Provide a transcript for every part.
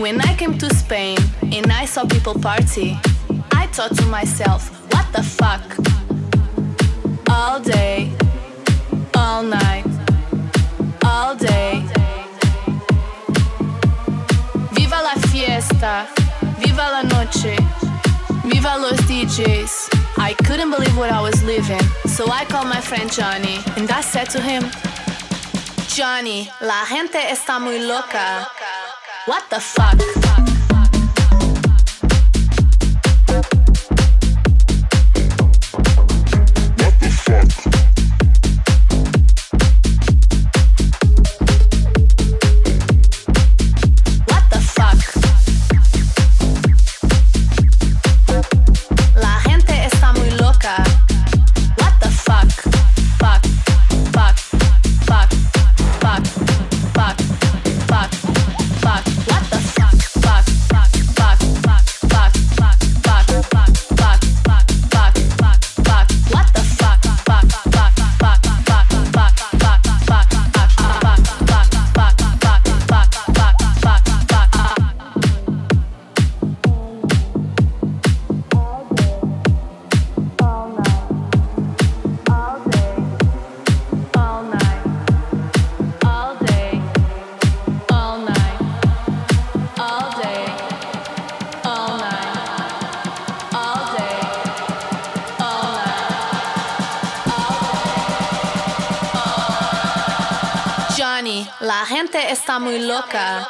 When I came to Spain and I saw people party, I thought to myself, what the fuck? All day, all night, all day. Viva la fiesta, viva la noche, viva los DJs. I couldn't believe what I was living, so I called my friend Johnny and I said to him, Johnny, la gente está muy loca. What the fuck? Muy loca.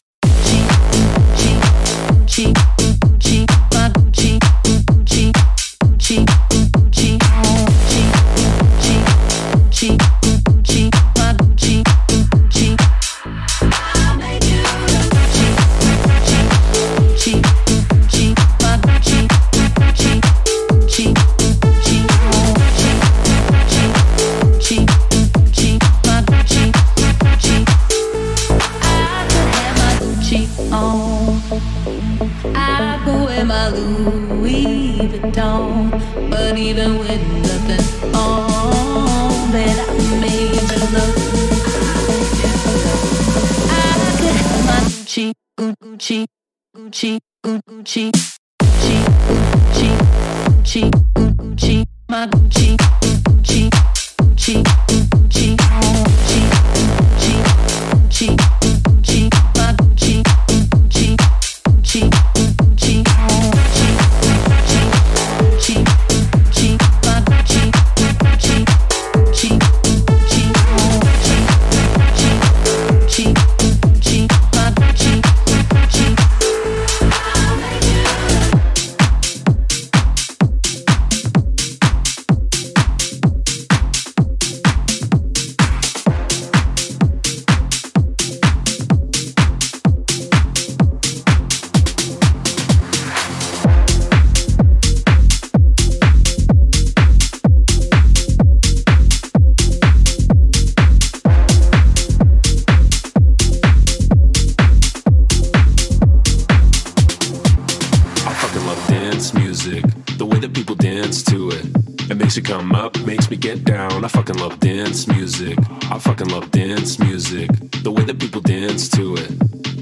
makes you come up, makes me get down. I fucking love dance music. I fucking love dance music. The way that people dance to it.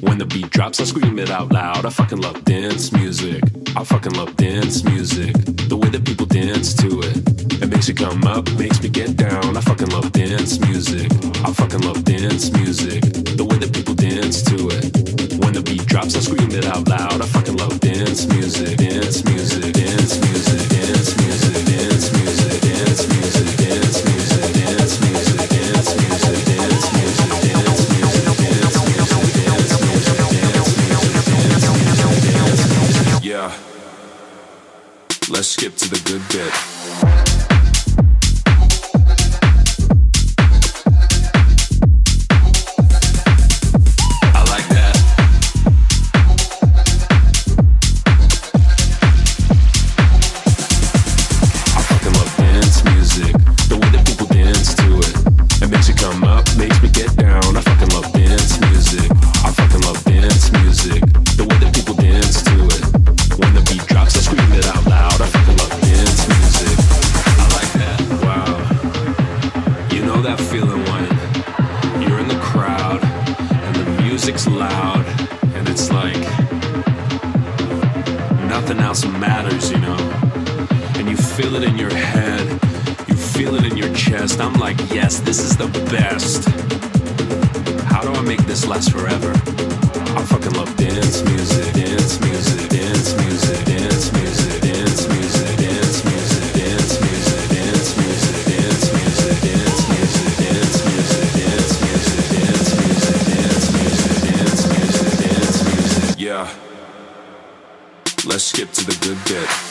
When the beat drops, I scream it out loud. I fucking love dance music. I fucking love head. You feel it in your chest. I'm like, yes, this is the best. How do I make this last forever? I fucking love dance music, dance music, dance music, dance music, dance music, dance music, dance music, dance music, dance music, dance music, dance music, dance music, dance music, dance music, dance music, dance music. Yeah. Let's skip to the good bit.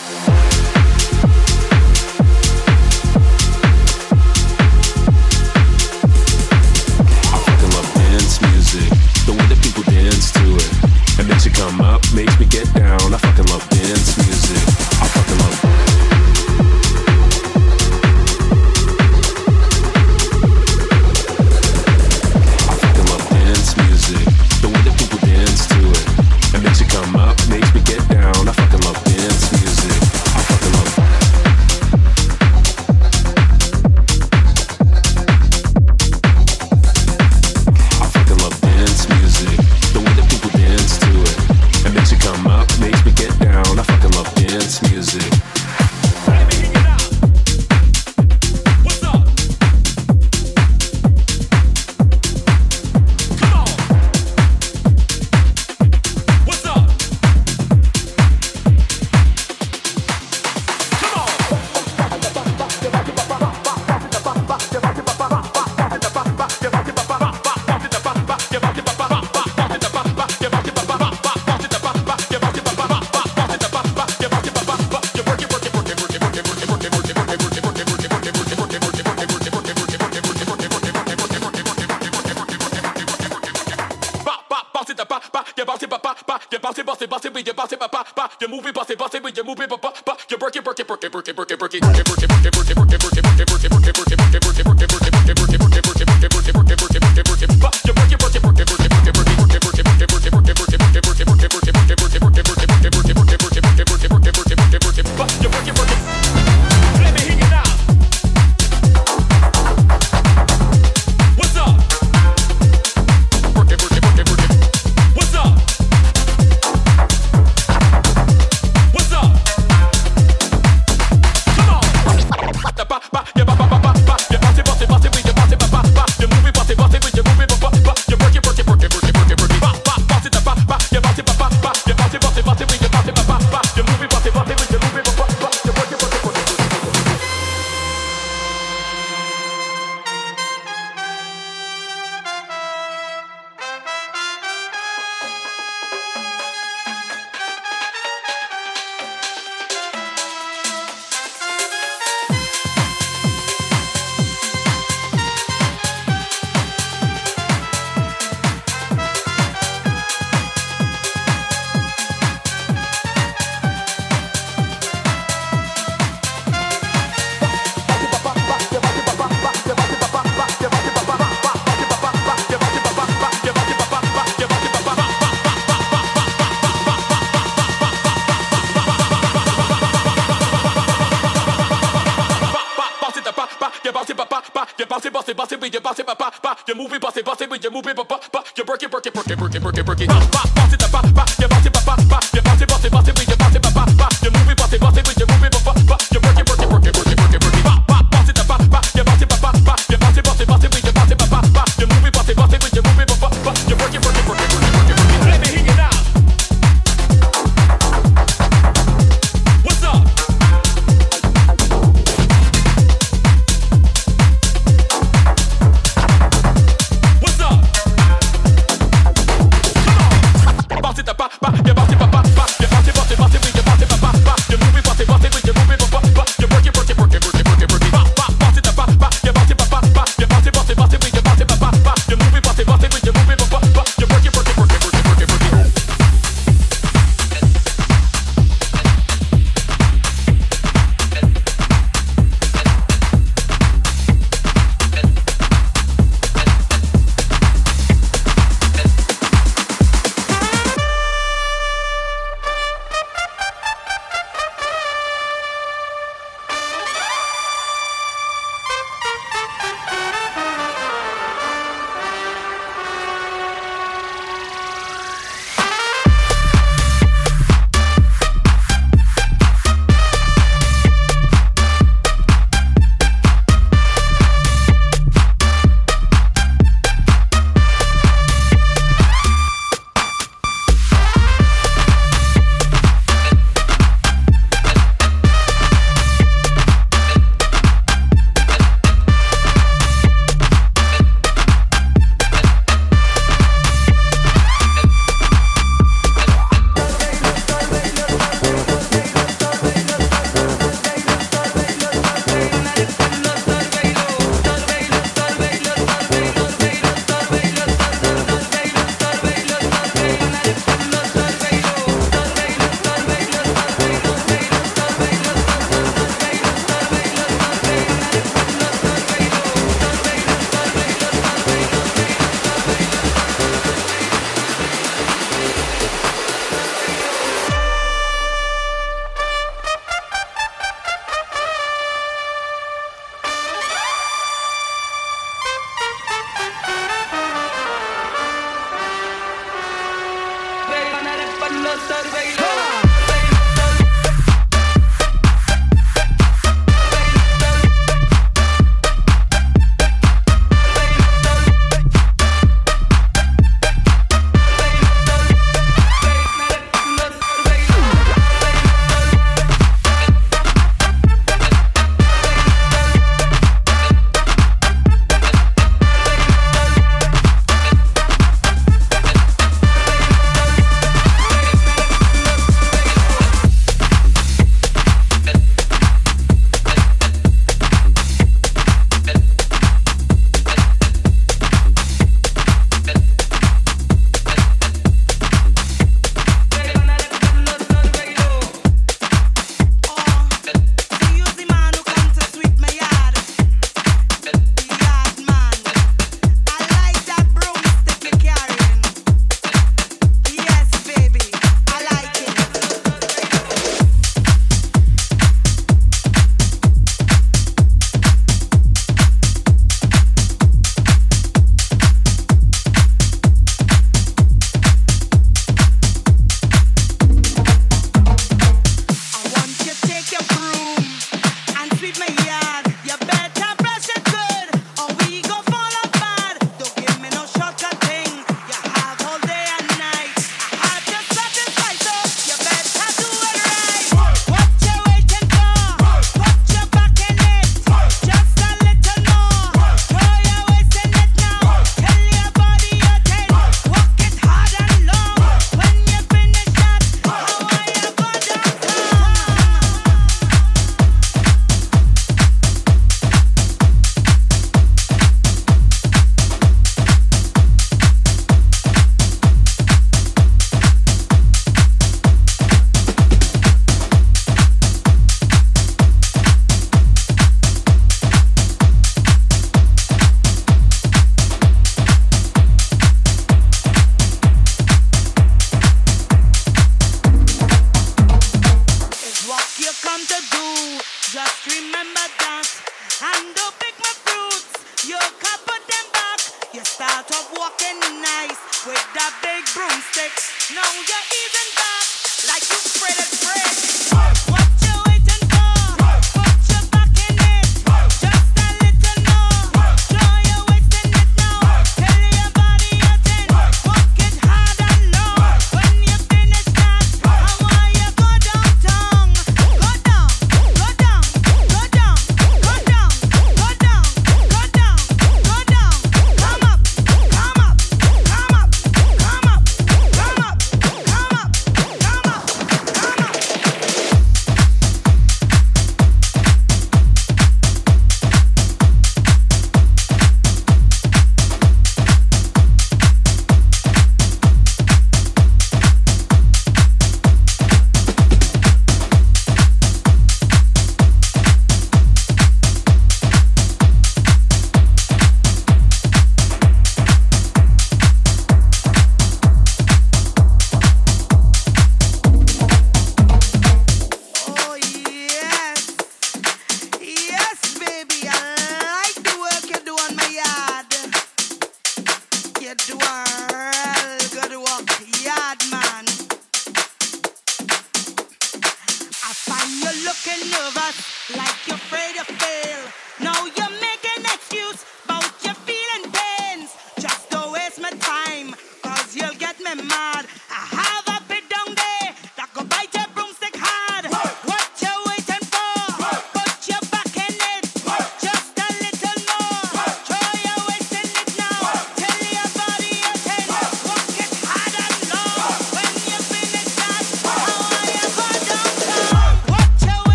bounce it, pop, pop, you bounce it, bounce it, bounce it, you bounce it, pop, pop, you move it, bounce it, bounce it, you move it, pop, pop, you work it, break it, break it, break it, break it, break it, break it, break it, break it, break it.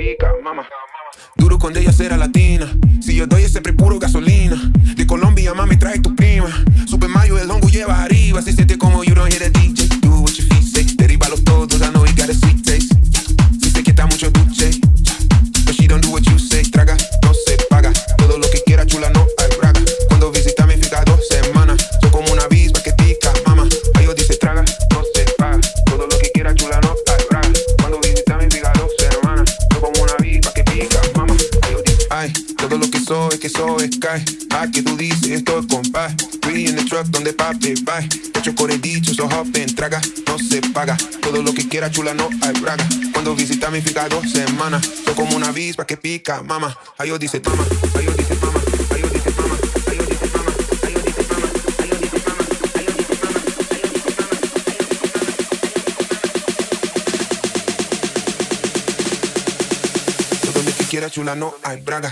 pica, mamá. Duro cuando ella será latina. Si yo doy ese Chula no hay braga. Cuando visita mi fica dos semanas. Soy como una avispa que pica, mama. Ay, dice toma. Ay, dice toma. quiera chula no hay braga.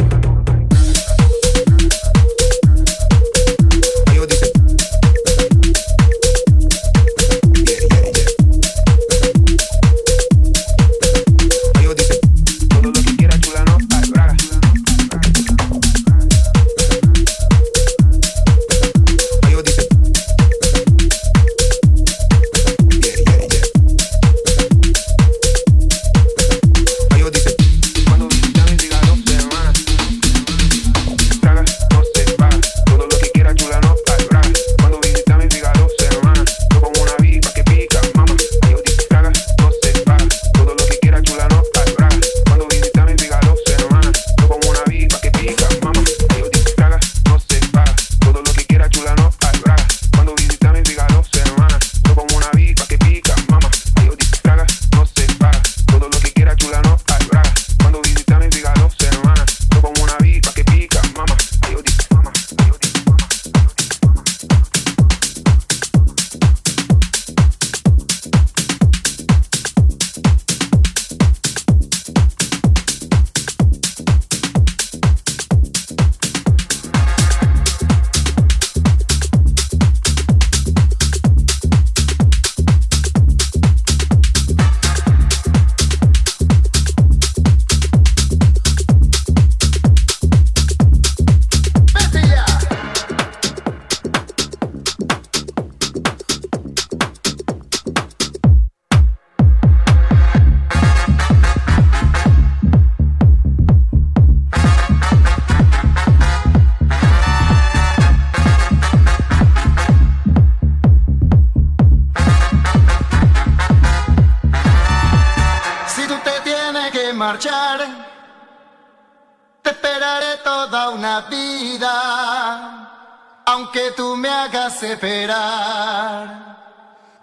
hace esperar,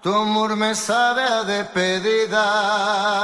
tu amor me sabe a despedida.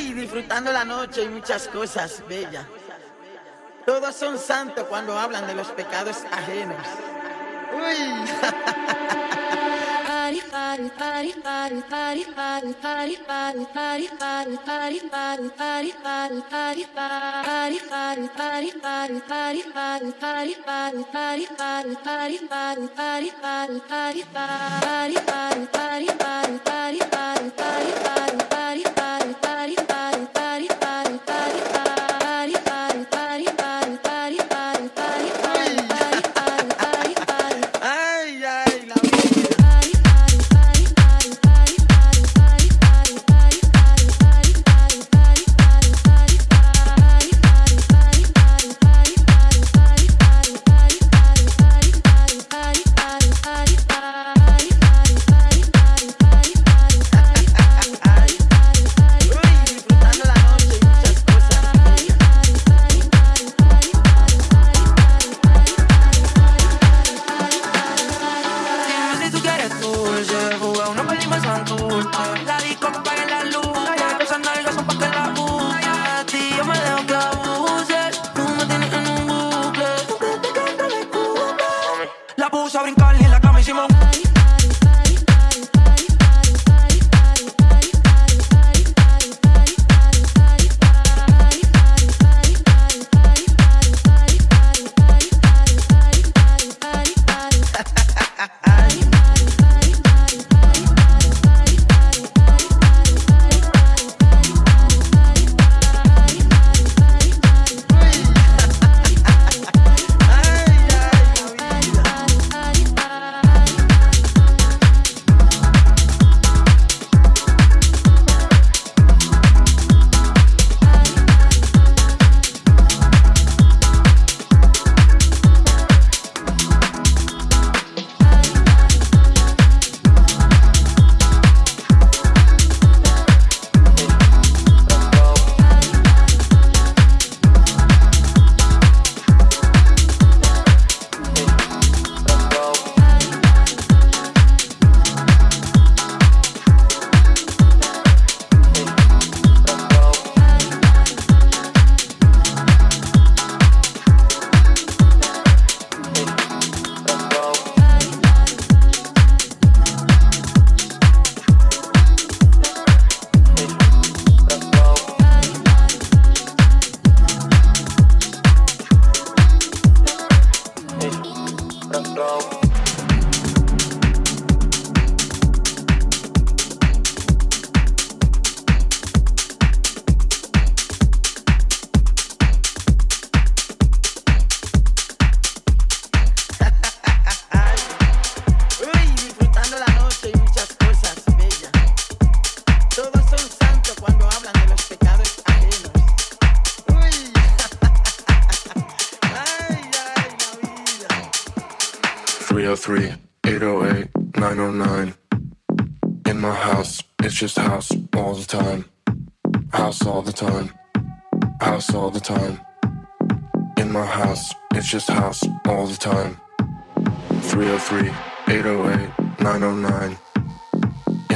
disfrutando la noche y muchas cosas bellas. Todos son santos cuando hablan de los pecados ajenos.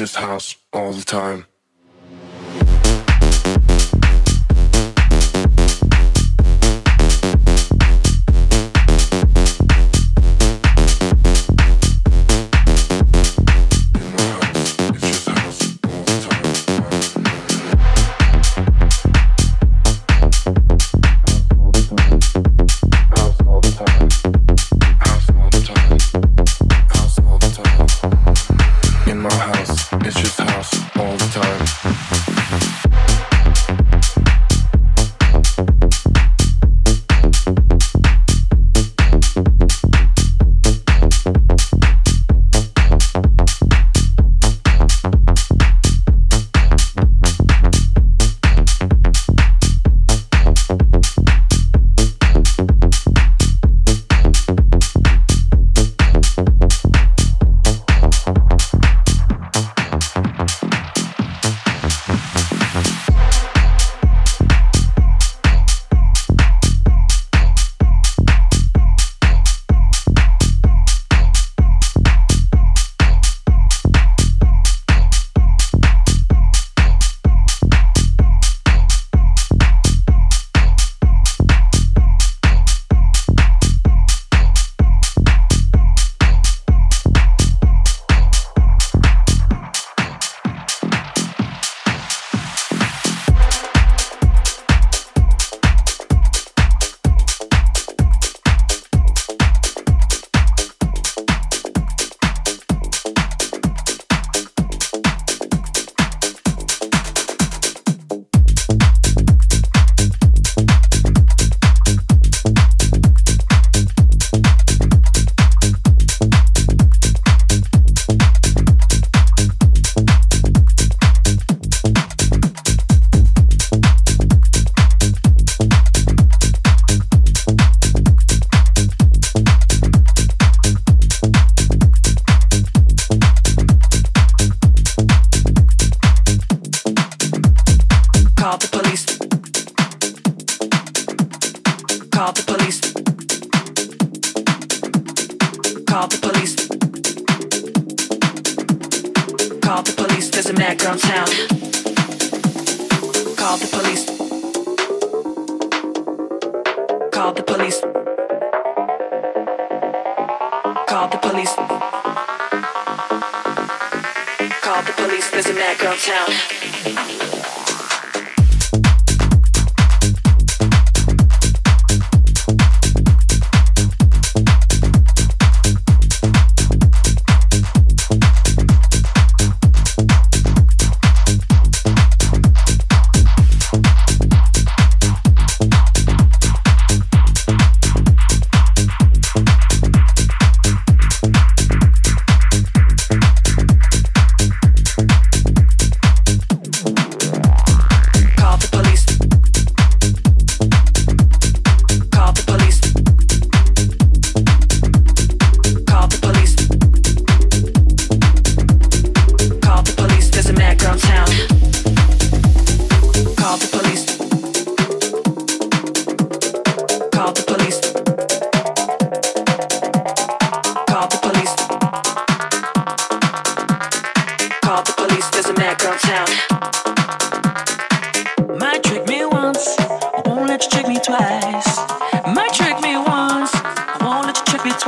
Just house all the time.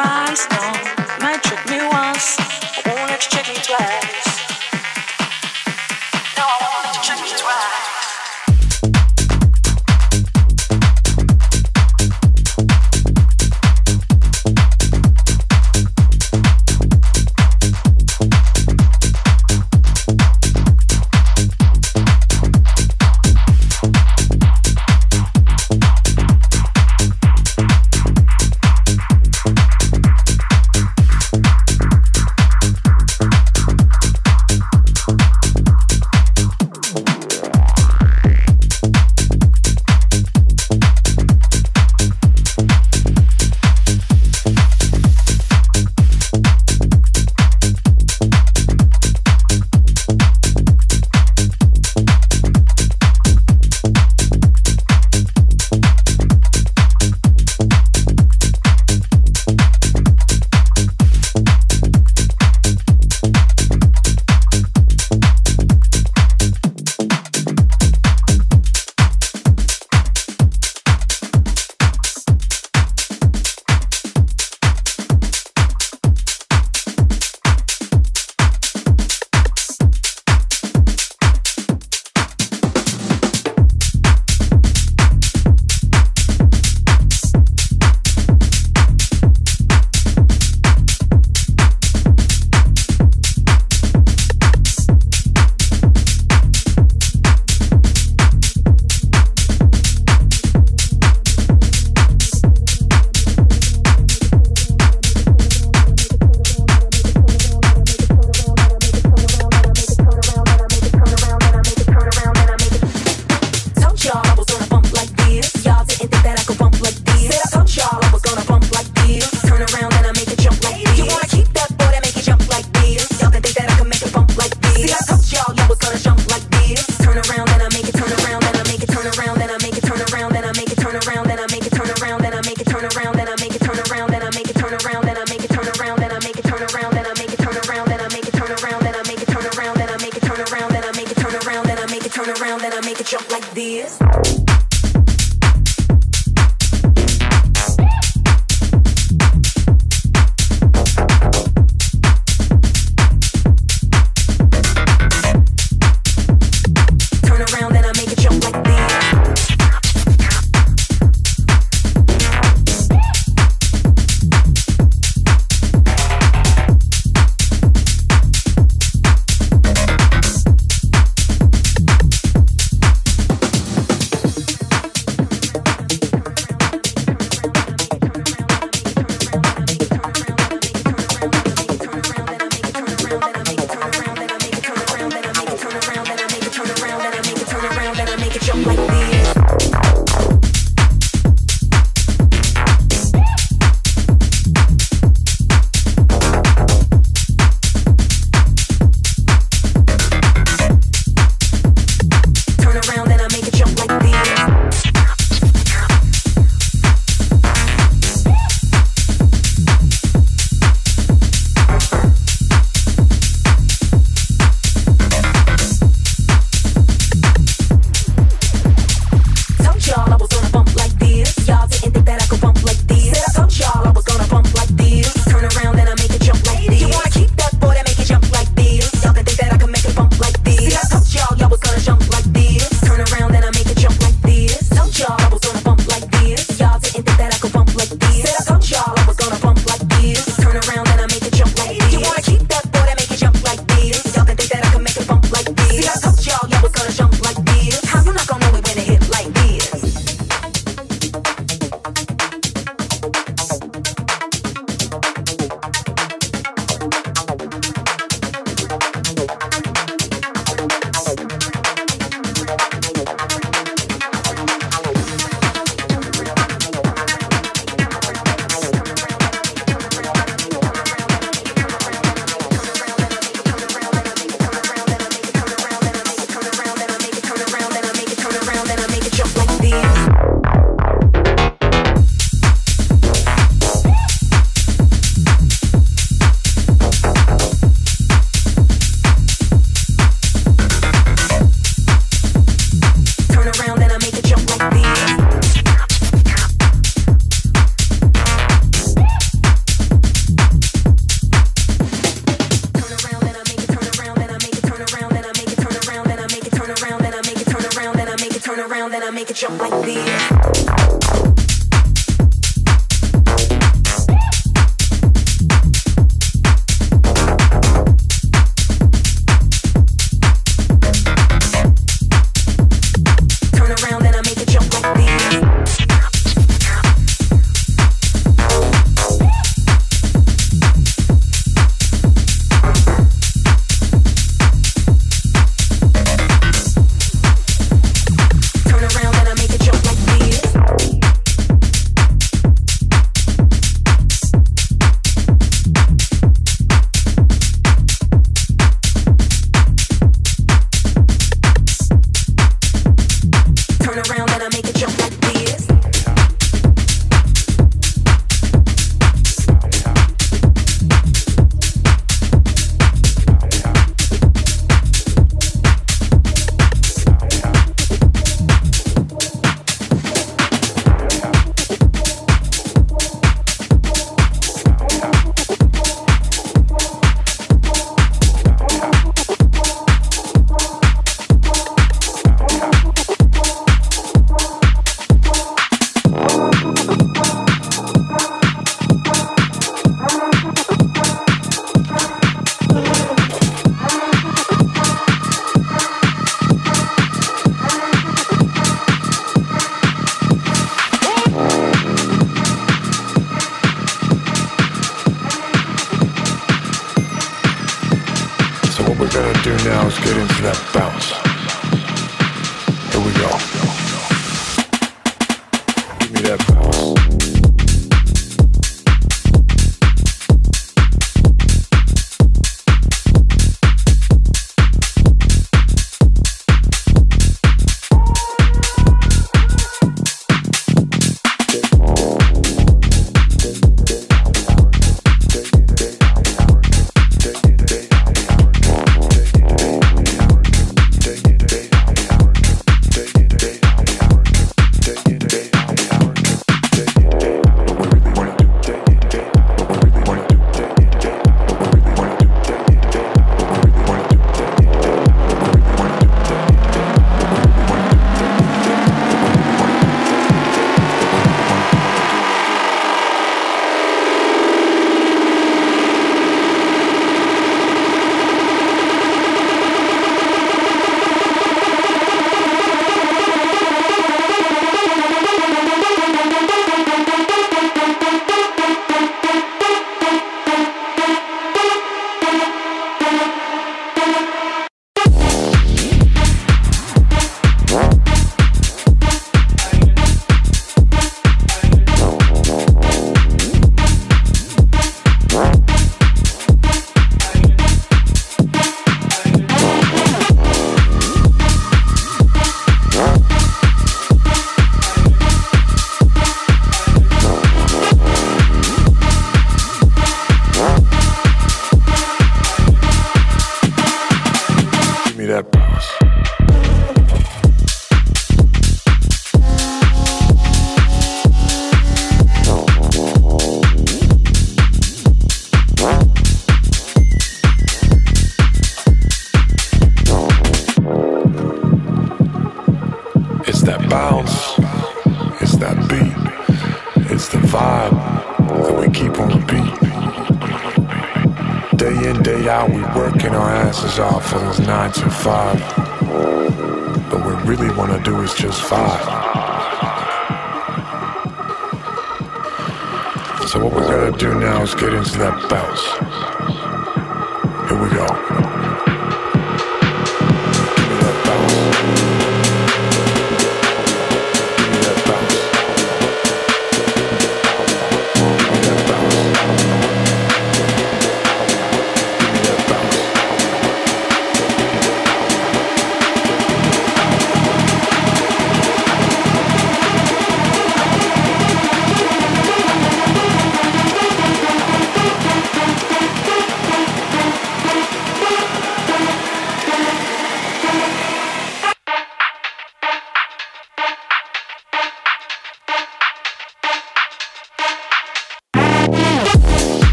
Christ on.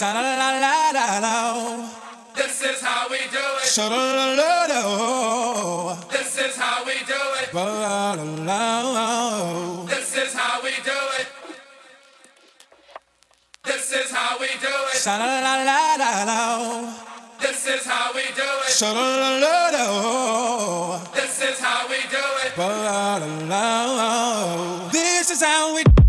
Sha la la la la la. This is how we do it. Sha la la la la. This is how we do it. La la la. This is how we do it. This is how we do it. Sha la la la la la. This is how we do it. Sha la la la la. This is how we do it. La la la. This is how we.